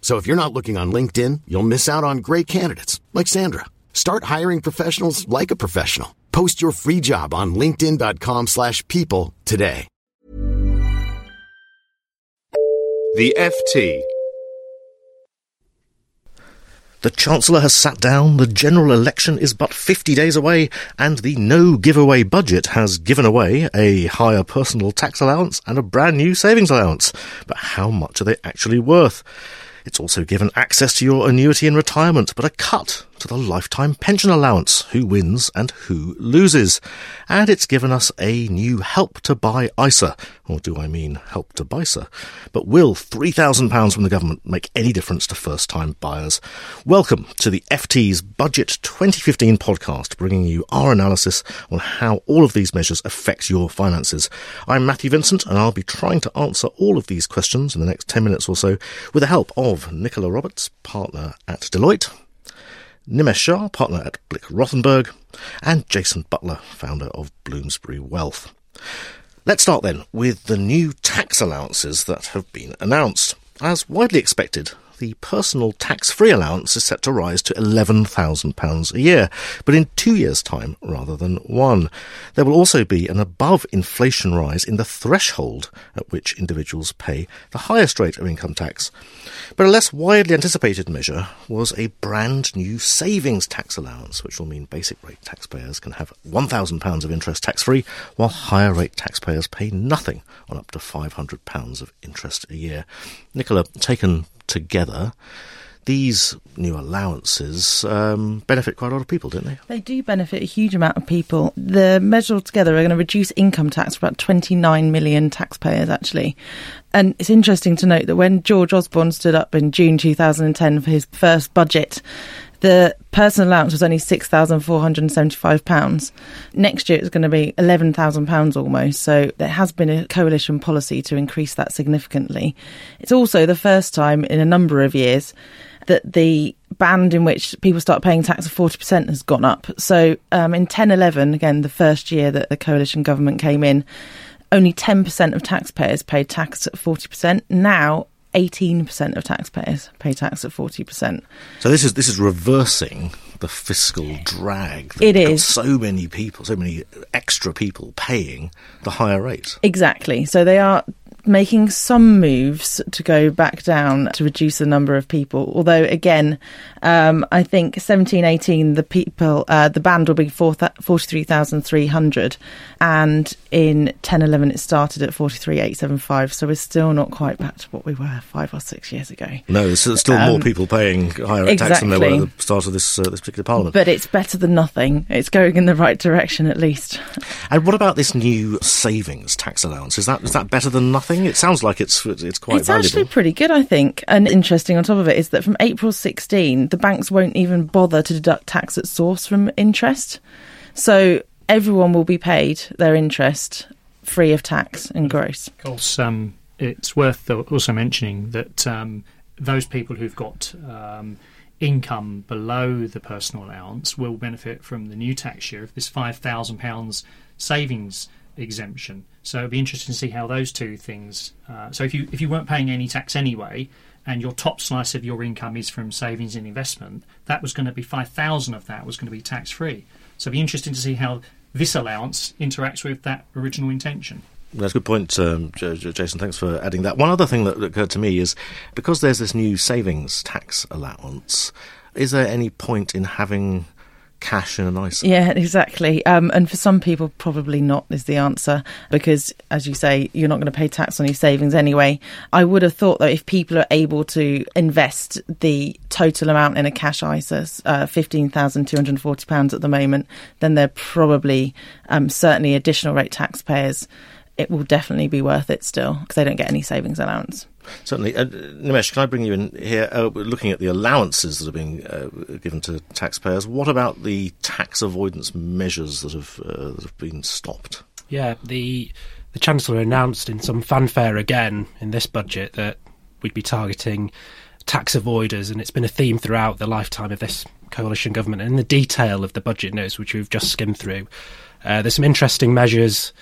So if you're not looking on LinkedIn, you'll miss out on great candidates like Sandra. Start hiring professionals like a professional. Post your free job on linkedin.com/people slash people today. The FT. The Chancellor has sat down, the general election is but 50 days away, and the no giveaway budget has given away a higher personal tax allowance and a brand new savings allowance. But how much are they actually worth? It's also given access to your annuity in retirement, but a cut to the lifetime pension allowance, who wins and who loses. And it's given us a new help to buy ISA, or do I mean help to buy ISA? But will £3,000 from the government make any difference to first time buyers? Welcome to the FT's Budget 2015 podcast, bringing you our analysis on how all of these measures affect your finances. I'm Matthew Vincent, and I'll be trying to answer all of these questions in the next 10 minutes or so with the help of Nicola Roberts, partner at Deloitte. Nimesh Shah, partner at Blick Rothenberg, and Jason Butler, founder of Bloomsbury Wealth. Let's start then with the new tax allowances that have been announced. As widely expected, the personal tax-free allowance is set to rise to £11,000 a year, but in two years' time rather than one. There will also be an above inflation rise in the threshold at which individuals pay the highest rate of income tax. But a less widely anticipated measure was a brand new savings tax allowance, which will mean basic rate taxpayers can have £1,000 of interest tax-free, while higher rate taxpayers pay nothing on up to £500 of interest a year. Nicola, taken together, these new allowances um, benefit quite a lot of people, don't they? They do benefit a huge amount of people. The measures altogether are going to reduce income tax for about 29 million taxpayers, actually. And it's interesting to note that when George Osborne stood up in June 2010 for his first budget, the personal allowance was only £6,475. Next year it's going to be £11,000 almost. So there has been a coalition policy to increase that significantly. It's also the first time in a number of years that the band in which people start paying tax of 40% has gone up. So um, in 10 11, again, the first year that the coalition government came in, only 10% of taxpayers paid tax at 40%. Now, 18% of taxpayers pay tax at 40%. So this is this is reversing the fiscal drag. that It got so many people, so many extra people paying the higher rate. Exactly. So they are making some moves to go back down to reduce the number of people. Although, again, um, I think 17, 18, the people, uh, the band will be 4, 43,300. And in 10, 11, it started at 43,875. So we're still not quite back to what we were five or six years ago. No, there's still more Um, people paying higher rate tax than there were at the start of this uh, this particular parliament. But it's better than nothing. It's going in the right direction at least. and what about this new savings tax allowance? Is that is that better than nothing? It sounds like it's it's quite it's valuable. actually pretty good, I think. And interesting on top of it is that from April 16, the banks won't even bother to deduct tax at source from interest. So everyone will be paid their interest free of tax and gross. Of course, um, it's worth also mentioning that um, those people who've got um, income below the personal allowance will benefit from the new tax year of this £5,000 savings exemption. So it'll be interesting to see how those two things. Uh, so if you if you weren't paying any tax anyway, and your top slice of your income is from savings and investment, that was going to be five thousand of that was going to be tax free. So it'll be interesting to see how this allowance interacts with that original intention. That's a good point, um, Jason. Thanks for adding that. One other thing that occurred to me is because there's this new savings tax allowance, is there any point in having cash in an ISA? Yeah, exactly. Um, and for some people, probably not is the answer because, as you say, you're not going to pay tax on your savings anyway. I would have thought that if people are able to invest the total amount in a cash ISA, uh, £15,240 at the moment, then they're probably um, certainly additional rate taxpayers. It will definitely be worth it still because they don't get any savings allowance. Certainly. Uh, Nimesh, can I bring you in here? Uh, we're looking at the allowances that are being uh, given to taxpayers. What about the tax avoidance measures that have, uh, that have been stopped? Yeah, the the Chancellor announced in some fanfare again in this budget that we'd be targeting tax avoiders, and it's been a theme throughout the lifetime of this coalition government. And in the detail of the budget notes, which we've just skimmed through, uh, there's some interesting measures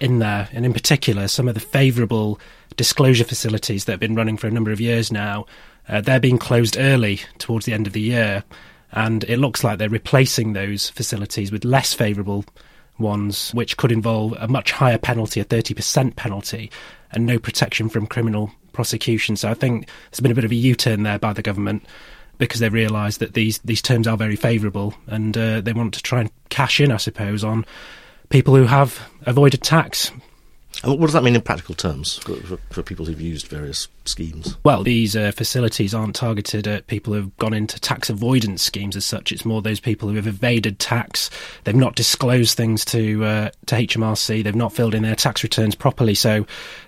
in there, and in particular, some of the favourable disclosure facilities that have been running for a number of years now. Uh, they're being closed early towards the end of the year, and it looks like they're replacing those facilities with less favourable ones, which could involve a much higher penalty, a 30% penalty, and no protection from criminal prosecution. So I think there's been a bit of a U turn there by the government because they realise that these, these terms are very favourable and uh, they want to try and cash in, I suppose, on people who have avoided tax. what does that mean in practical terms for, for, for people who've used various schemes? Well, these uh, facilities aren't targeted at people who've gone into tax avoidance schemes as such. It's more those people who have evaded tax. They've not disclosed things to uh, to HMRC. They've not filled in their tax returns properly. So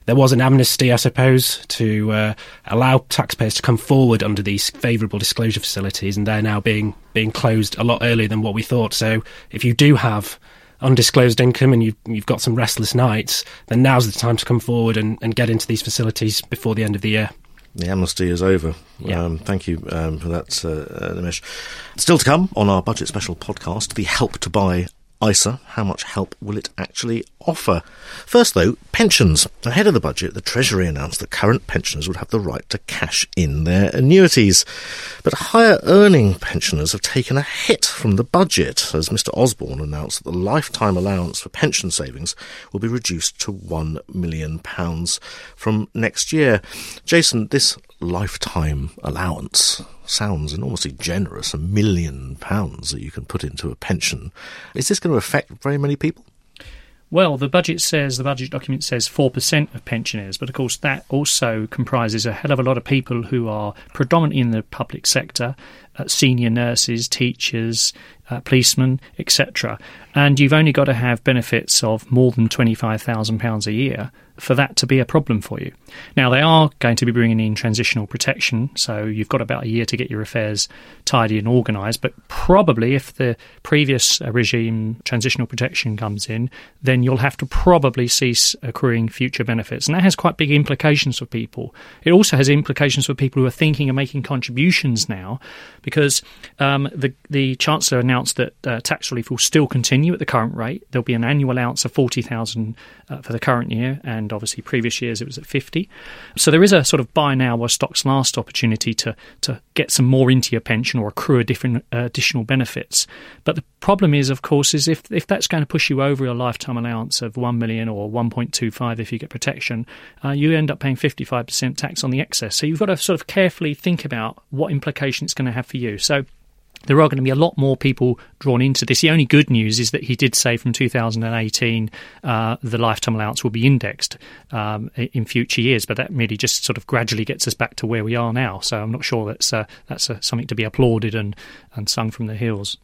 there was an amnesty, I suppose, to uh, allow taxpayers to come forward under these favourable disclosure facilities, and they're now being being closed a lot earlier than what we thought. So if you do have undisclosed income and you've, you've got some restless nights, then now's the time to come forward and, and get into these facilities before the end of the year. The amnesty is over. Yeah. Um, thank you um, for that, uh, Nimesh. Still to come on our budget special podcast, the Help to Buy ISA, how much help will it actually offer? First, though, pensions. Ahead of the budget, the Treasury announced that current pensioners would have the right to cash in their annuities. But higher earning pensioners have taken a hit from the budget, as Mr Osborne announced that the lifetime allowance for pension savings will be reduced to £1 million from next year. Jason, this lifetime allowance sounds enormously generous a million pounds that you can put into a pension. Is this going to affect very many people? Well, the budget says, the budget document says 4% of pensioners, but of course that also comprises a hell of a lot of people who are predominantly in the public sector, uh, senior nurses, teachers, uh, policemen, etc. And you've only got to have benefits of more than £25,000 a year for that to be a problem for you. Now, they are going to be bringing in transitional protection, so you've got about a year to get your affairs tidy and organised. But probably, if the previous uh, regime transitional protection comes in, then you'll have to probably cease accruing future benefits. And that has quite big implications for people. It also has implications for people who are thinking of making contributions now, because um, the, the Chancellor announced that uh, tax relief will still continue at the current rate. There'll be an annual allowance of 40000 uh, for the current year and and obviously previous years it was at 50. So there is a sort of buy now while stocks last opportunity to to get some more into your pension or accrue different uh, additional benefits. But the problem is, of course, is if if that's going to push you over your lifetime allowance of one million or 1.25 if you get protection, uh, you end up paying 55% tax on the excess. So you've got to sort of carefully think about what implication it's going to have for you. So there are going to be a lot more people drawn into this. The only good news is that he did say from 2018 uh, the lifetime allowance will be indexed um, in future years, but that merely just sort of gradually gets us back to where we are now. So I'm not sure that's uh, that's uh, something to be applauded and, and sung from the hills.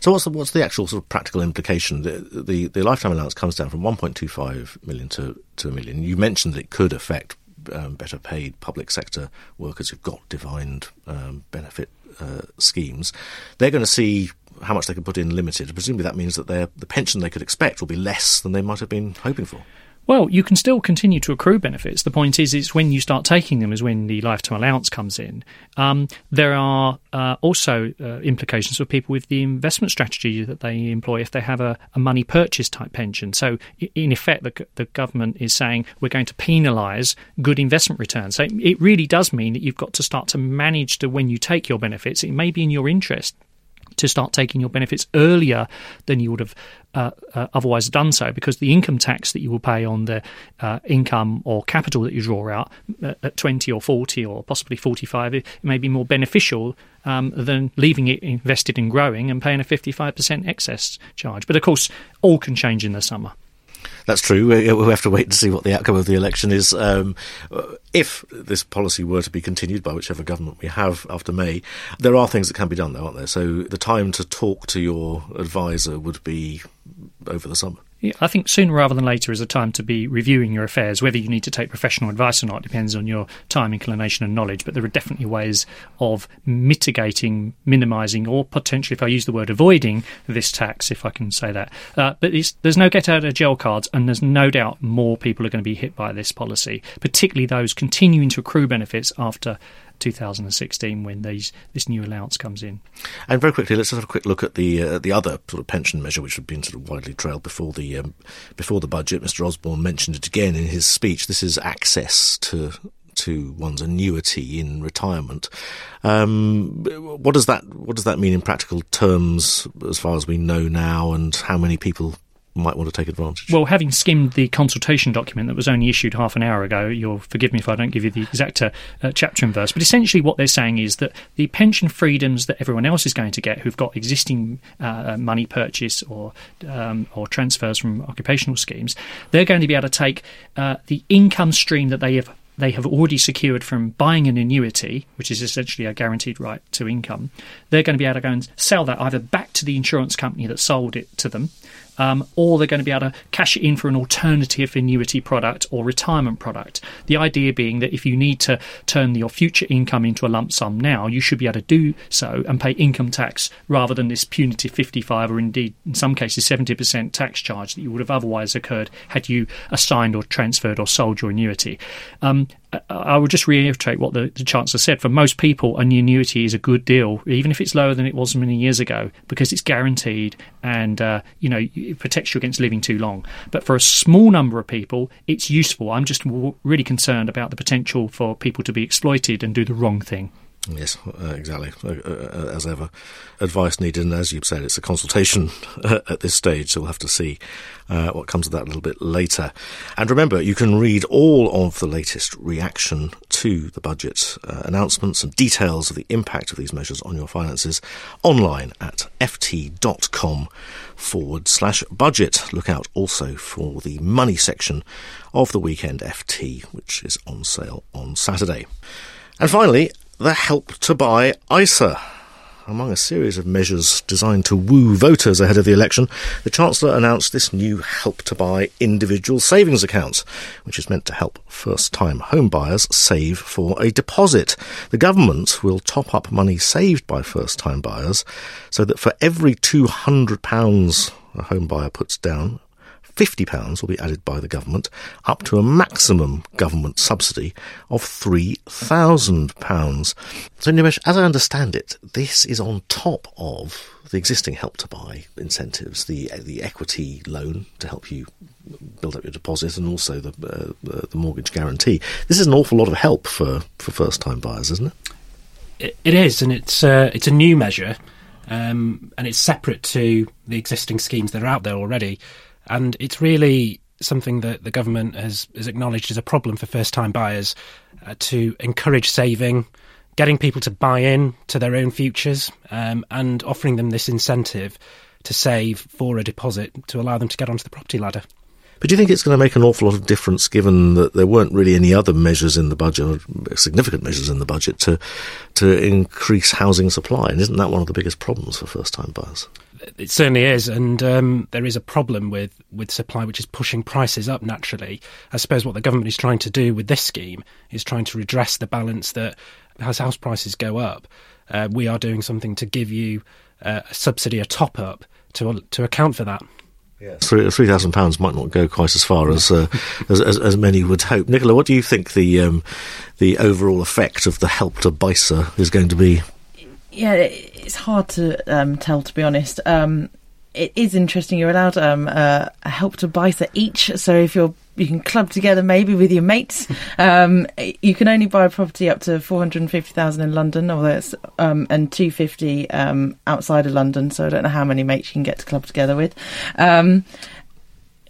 So what's the, what's the actual sort of practical implication? The, the, the lifetime allowance comes down from 1.25 million to, to a million. You mentioned that it could affect um, better paid public sector workers who've got defined um, benefit uh, schemes, they're going to see how much they can put in limited. Presumably, that means that their the pension they could expect will be less than they might have been hoping for. Well, you can still continue to accrue benefits. The point is, it's when you start taking them is when the lifetime allowance comes in. Um, there are uh, also uh, implications for people with the investment strategy that they employ if they have a, a money purchase type pension. So, in effect, the, the government is saying we're going to penalise good investment returns. So, it really does mean that you've got to start to manage to when you take your benefits. It may be in your interest to start taking your benefits earlier than you would have uh, uh, otherwise done so because the income tax that you will pay on the uh, income or capital that you draw out uh, at 20 or 40 or possibly 45 it may be more beneficial um, than leaving it invested in growing and paying a 55% excess charge. But of course, all can change in the summer. That's true. We have to wait to see what the outcome of the election is. Um, if this policy were to be continued by whichever government we have after May, there are things that can be done, though, aren't there? So the time to talk to your advisor would be over the summer. I think sooner rather than later is a time to be reviewing your affairs. Whether you need to take professional advice or not depends on your time, inclination, and knowledge. But there are definitely ways of mitigating, minimising, or potentially, if I use the word avoiding this tax, if I can say that. Uh, but there's no get out of jail cards, and there's no doubt more people are going to be hit by this policy, particularly those continuing to accrue benefits after 2016 when these this new allowance comes in. And very quickly, let's have a quick look at the uh, the other sort of pension measure, which had been sort of widely trailed before the um, before the budget. Mr. Osborne mentioned it again in his speech. This is access to to one's annuity in retirement. Um, what does that what does that mean in practical terms, as far as we know now, and how many people might want to take advantage? Well, having skimmed the consultation document that was only issued half an hour ago, you'll forgive me if I don't give you the exact uh, uh, chapter and verse, but essentially what they're saying is that the pension freedoms that everyone else is going to get who've got existing uh, money purchase or um, or transfers from occupational schemes, they're going to be able to take uh, the income stream that they have they have already secured from buying an annuity, which is essentially a guaranteed right to income, they're going to be able to go and sell that either back to the insurance company that sold it to them um, or they're going to be able to cash it in for an alternative annuity product or retirement product. The idea being that if you need to turn your future income into a lump sum now, you should be able to do so and pay income tax rather than this punitive 55 or indeed in some cases 70% tax charge that you would have otherwise occurred had you assigned or transferred or sold your annuity. Um, I would just reiterate what the, the, Chancellor said. For most people, an annuity is a good deal, even if it's lower than it was many years ago, because it's guaranteed and uh, you know it protects you against living too long. But for a small number of people, it's useful. I'm just really concerned about the potential for people to be exploited and do the wrong thing. Yes, uh, exactly. Uh, uh, as ever, advice needed, and as you've said, it's a consultation at this stage, so we'll have to see uh, what comes of that a little bit later. And remember, you can read all of the latest reaction to the budget uh, announcements and details of the impact of these measures on your finances online at ft.com forward slash budget. Look out also for the money section of the weekend FT, which is on sale on Saturday. And finally, the Help to Buy ISA. Among a series of measures designed to woo voters ahead of the election, the Chancellor announced this new Help to Buy individual savings accounts, which is meant to help first time home buyers save for a deposit. The government will top up money saved by first time buyers so that for every £200 a home buyer puts down, £50 will be added by the government, up to a maximum government subsidy of £3,000. So, Nimesh, as I understand it, this is on top of the existing Help to Buy incentives, the the equity loan to help you build up your deposit, and also the uh, the mortgage guarantee. This is an awful lot of help for, for first time buyers, isn't it? It is, and it's uh, it's a new measure, um, and it's separate to the existing schemes that are out there already. And it's really something that the government has, has acknowledged as a problem for first time buyers uh, to encourage saving, getting people to buy in to their own futures, um, and offering them this incentive to save for a deposit to allow them to get onto the property ladder. But do you think it's going to make an awful lot of difference given that there weren't really any other measures in the budget, significant measures in the budget, to, to increase housing supply? And isn't that one of the biggest problems for first time buyers? It certainly is, and um, there is a problem with, with supply, which is pushing prices up naturally. I suppose what the government is trying to do with this scheme is trying to redress the balance that as house prices go up, uh, we are doing something to give you uh, a subsidy, a top up to to account for that. Yes. Three thousand pounds might not go quite as far as, uh, as, as, as many would hope. Nicola, what do you think the um, the overall effect of the help to Buy ISA is going to be? Yeah, it's hard to um, tell, to be honest. Um, it is interesting. You're allowed um, uh, a help to Buy ISA each. So if you're you can club together maybe with your mates. Um, you can only buy a property up to four hundred and fifty thousand in London, although it's um, and two fifty um, outside of London. So I don't know how many mates you can get to club together with. Um,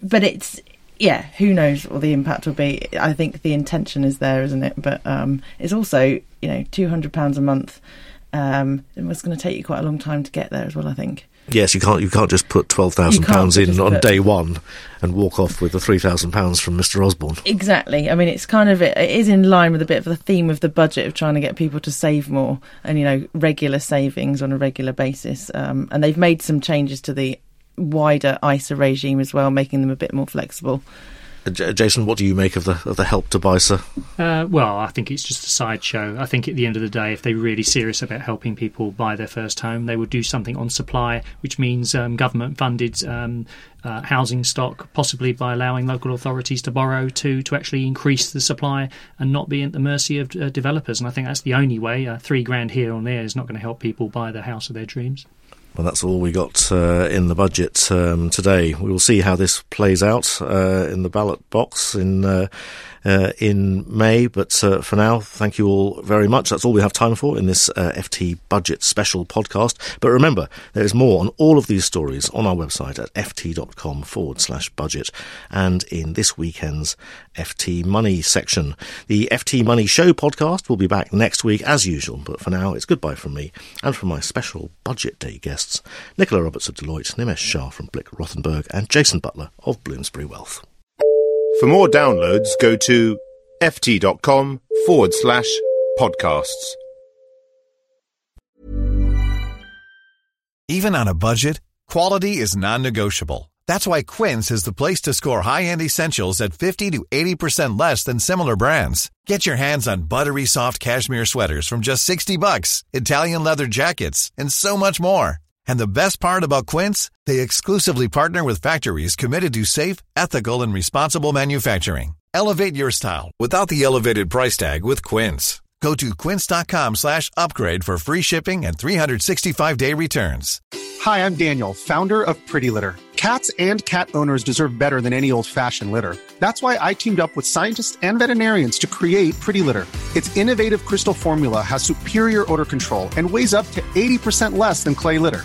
but it's yeah, who knows what the impact will be? I think the intention is there, isn't it? But um, it's also you know two hundred pounds a month. Um, was going to take you quite a long time to get there as well. I think. Yes, you can't. You can't just put twelve thousand pounds in on day one and walk off with the three thousand pounds from Mr. Osborne. Exactly. I mean, it's kind of it is in line with a bit of the theme of the budget of trying to get people to save more and you know regular savings on a regular basis. Um, and they've made some changes to the wider ISA regime as well, making them a bit more flexible. Jason, what do you make of the of the help to buy ISA? Uh, well, I think it's just a sideshow. I think at the end of the day, if they're really serious about helping people buy their first home, they would do something on supply, which means um, government funded um, uh, housing stock, possibly by allowing local authorities to borrow to to actually increase the supply and not be at the mercy of uh, developers. And I think that's the only way. Uh, three grand here or there is not going to help people buy the house of their dreams. That's all we got uh, in the budget um, today. We will see how this plays out uh, in the ballot box in uh, in May. But uh, for now, thank you all very much. That's all we have time for in this uh, FT Budget Special podcast. But remember, there is more on all of these stories on our website at ft.com forward slash budget and in this weekend's FT Money section. The FT Money Show podcast will be back next week as usual. But for now, it's goodbye from me and from my special Budget Day guests, Nicola Roberts of Deloitte, Nimesh Shah from Blick Rothenberg, and Jason Butler of Bloomsbury Wealth. For more downloads, go to ft.com forward slash podcasts. Even on a budget, quality is non-negotiable. That's why Quince is the place to score high-end essentials at 50 to 80% less than similar brands. Get your hands on buttery soft cashmere sweaters from just 60 bucks, Italian leather jackets, and so much more. And the best part about Quince, they exclusively partner with factories committed to safe, ethical, and responsible manufacturing. Elevate your style without the elevated price tag with Quince. Go to quince.com slash upgrade for free shipping and 365-day returns. Hi, I'm Daniel, founder of Pretty Litter. Cats and cat owners deserve better than any old-fashioned litter. That's why I teamed up with scientists and veterinarians to create Pretty Litter. Its innovative crystal formula has superior odor control and weighs up to 80% less than clay litter.